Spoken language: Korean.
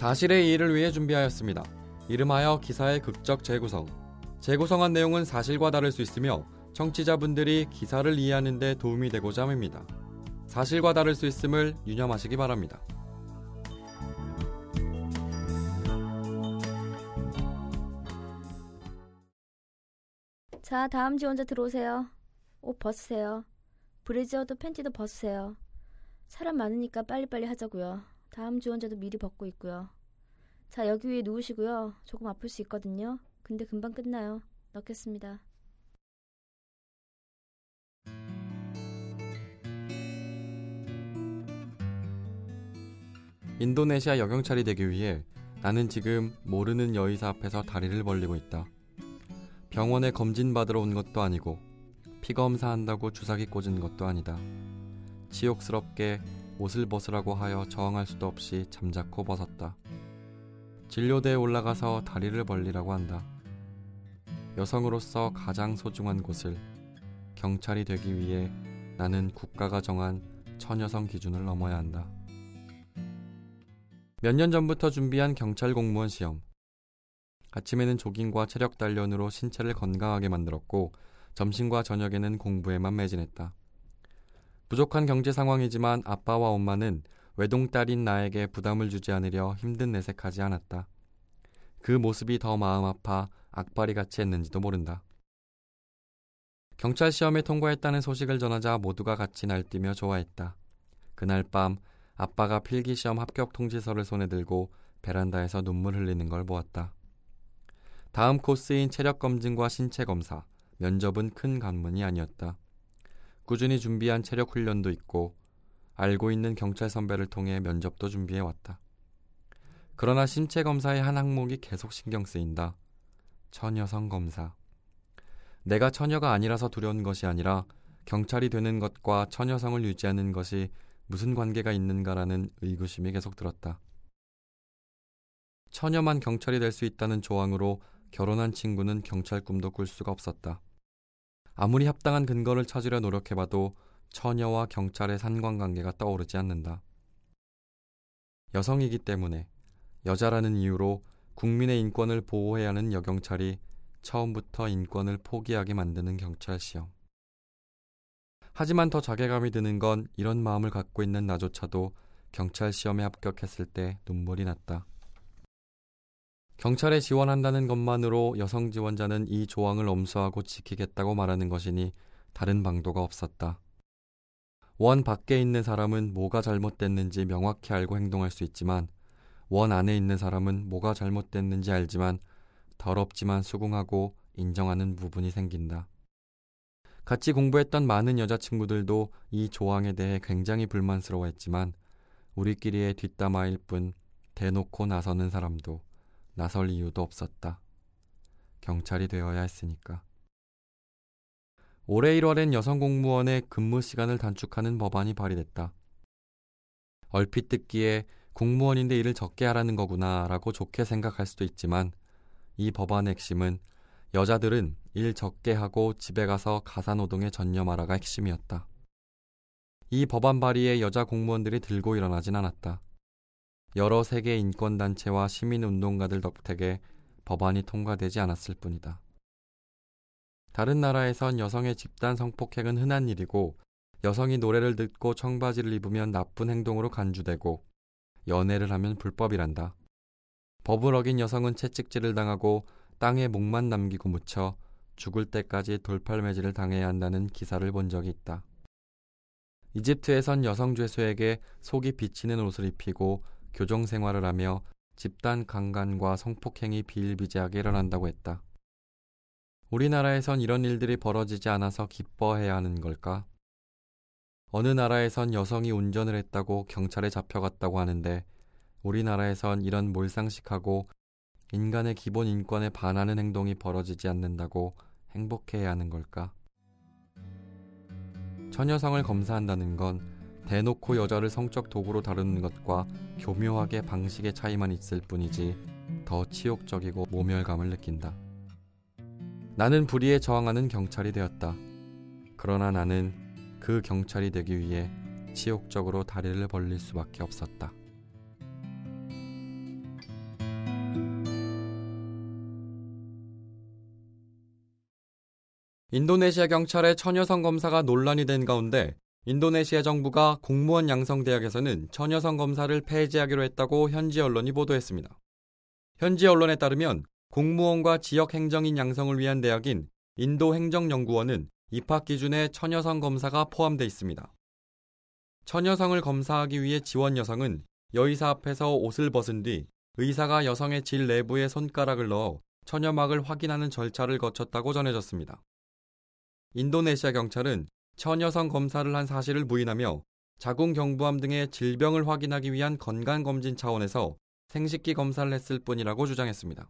사실의 이의를 위해 준비하였습니다. 이름하여 기사의 극적 재구성. 재구성한 내용은 사실과 다를 수 있으며 청취자분들이 기사를 이해하는 데 도움이 되고자 합니다. 사실과 다를 수 있음을 유념하시기 바랍니다. 자, 다음 지원자 들어오세요. 옷 벗으세요. 브래지어도 팬티도 벗으세요. 사람 많으니까 빨리빨리 하자고요. 다음 지원자도 미리 벗고 있고요. 자, 여기 위에 누우시고요. 조금 아플 수 있거든요. 근데 금방 끝나요. 넣겠습니다. 인도네시아 여경찰이 되기 위해 나는 지금 모르는 여의사 앞에서 다리를 벌리고 있다. 병원에 검진 받으러 온 것도 아니고 피 검사한다고 주사기 꽂은 것도 아니다. 치욕스럽게 옷을 벗으라고 하여 저항할 수도 없이 잠자코 벗었다. 진료대에 올라가서 다리를 벌리라고 한다. 여성으로서 가장 소중한 곳을 경찰이 되기 위해 나는 국가가 정한 처녀성 기준을 넘어야 한다. 몇 년 전부터 준비한 경찰 공무원 시험. 아침에는 조깅과 체력 단련으로 신체를 건강하게 만들었고 점심과 저녁에는 공부에만 매진했다. 부족한 경제 상황이지만 아빠와 엄마는 외동딸인 나에게 부담을 주지 않으려 힘든 내색하지 않았다. 그 모습이 더 마음 아파 악바리 같이 했는지도 모른다. 경찰 시험에 통과했다는 소식을 전하자 모두가 같이 날뛰며 좋아했다. 그날 밤 아빠가 필기 시험 합격 통지서를 손에 들고 베란다에서 눈물 흘리는 걸 보았다. 다음 코스인 체력 검증과 신체 검사, 면접은 큰 관문이 아니었다. 꾸준히 준비한 체력 훈련도 있고 알고 있는 경찰 선배를 통해 면접도 준비해 왔다. 그러나 신체 검사의 한 항목이 계속 신경 쓰인다. 처녀성 검사. 내가 처녀가 아니라서 두려운 것이 아니라 경찰이 되는 것과 처녀성을 유지하는 것이 무슨 관계가 있는가라는 의구심이 계속 들었다. 처녀만 경찰이 될 수 있다는 조항으로 결혼한 친구는 경찰 꿈도 꿀 수가 없었다. 아무리 합당한 근거를 찾으려 노력해봐도 처녀와 경찰의 상관관계가 떠오르지 않는다. 여성이기 때문에 여자라는 이유로 국민의 인권을 보호해야 하는 여경찰이 처음부터 인권을 포기하게 만드는 경찰 시험. 하지만 더 자괴감이 드는 건 이런 마음을 갖고 있는 나조차도 경찰 시험에 합격했을 때 눈물이 났다. 경찰에 지원한다는 것만으로 여성 지원자는 이 조항을 엄수하고 지키겠다고 말하는 것이니 다른 방도가 없었다. 원 밖에 있는 사람은 뭐가 잘못됐는지 명확히 알고 행동할 수 있지만 원 안에 있는 사람은 뭐가 잘못됐는지 알지만 더럽지만 수긍하고 인정하는 부분이 생긴다. 같이 공부했던 많은 여자친구들도 이 조항에 대해 굉장히 불만스러워했지만 우리끼리의 뒷담화일 뿐 대놓고 나서는 사람도 나설 이유도 없었다. 경찰이 되어야 했으니까. 올해 1월엔 여성 공무원의 근무 시간을 단축하는 법안이 발의됐다. 얼핏 듣기에 공무원인데 일을 적게 하라는 거구나 라고 좋게 생각할 수도 있지만 이 법안의 핵심은 여자들은 일 적게 하고 집에 가서 가사노동에 전념하라가 핵심이었다. 이 법안 발의에 여자 공무원들이 들고 일어나진 않았다. 여러 세계 인권단체와 시민운동가들 덕택에 법안이 통과되지 않았을 뿐이다. 다른 나라에선 여성의 집단 성폭행은 흔한 일이고 여성이 노래를 듣고 청바지를 입으면 나쁜 행동으로 간주되고 연애를 하면 불법이란다. 법을 어긴 여성은 채찍질을 당하고 땅에 목만 남기고 묻혀 죽을 때까지 돌팔매질을 당해야 한다는 기사를 본 적이 있다. 이집트에선 여성 죄수에게 속이 비치는 옷을 입히고 교정 생활을 하며 집단 강간과 성폭행이 비일비재하게 일어난다고 했다. 우리나라에선 이런 일들이 벌어지지 않아서 기뻐해야 하는 걸까? 어느 나라에선 여성이 운전을 했다고 경찰에 잡혀갔다고 하는데 우리나라에선 이런 몰상식하고 인간의 기본 인권에 반하는 행동이 벌어지지 않는다고 행복해야 하는 걸까? 처녀성을 검사한다는 건 대놓고 여자를 성적 도구로 다루는 것과 교묘하게 방식의 차이만 있을 뿐이지 더 치욕적이고 모멸감을 느낀다. 나는 불의에 저항하는 경찰이 되었다. 그러나 나는 그 경찰이 되기 위해 치욕적으로 다리를 벌릴 수밖에 없었다. 인도네시아 경찰의 처녀성 검사가 논란이 된 가운데 인도네시아 정부가 공무원 양성 대학에서는 처녀성 검사를 폐지하기로 했다고 현지 언론이 보도했습니다. 현지 언론에 따르면 공무원과 지역 행정인 양성을 위한 대학인 인도 행정연구원은 입학 기준에 처녀성 검사가 포함돼 있습니다. 처녀성을 검사하기 위해 지원 여성은 여의사 앞에서 옷을 벗은 뒤 의사가 여성의 질 내부에 손가락을 넣어 처녀막을 확인하는 절차를 거쳤다고 전해졌습니다. 인도네시아 경찰은 처녀성 검사를 한 사실을 부인하며 자궁 경부암 등의 질병을 확인하기 위한 건강검진 차원에서 생식기 검사를 했을 뿐이라고 주장했습니다.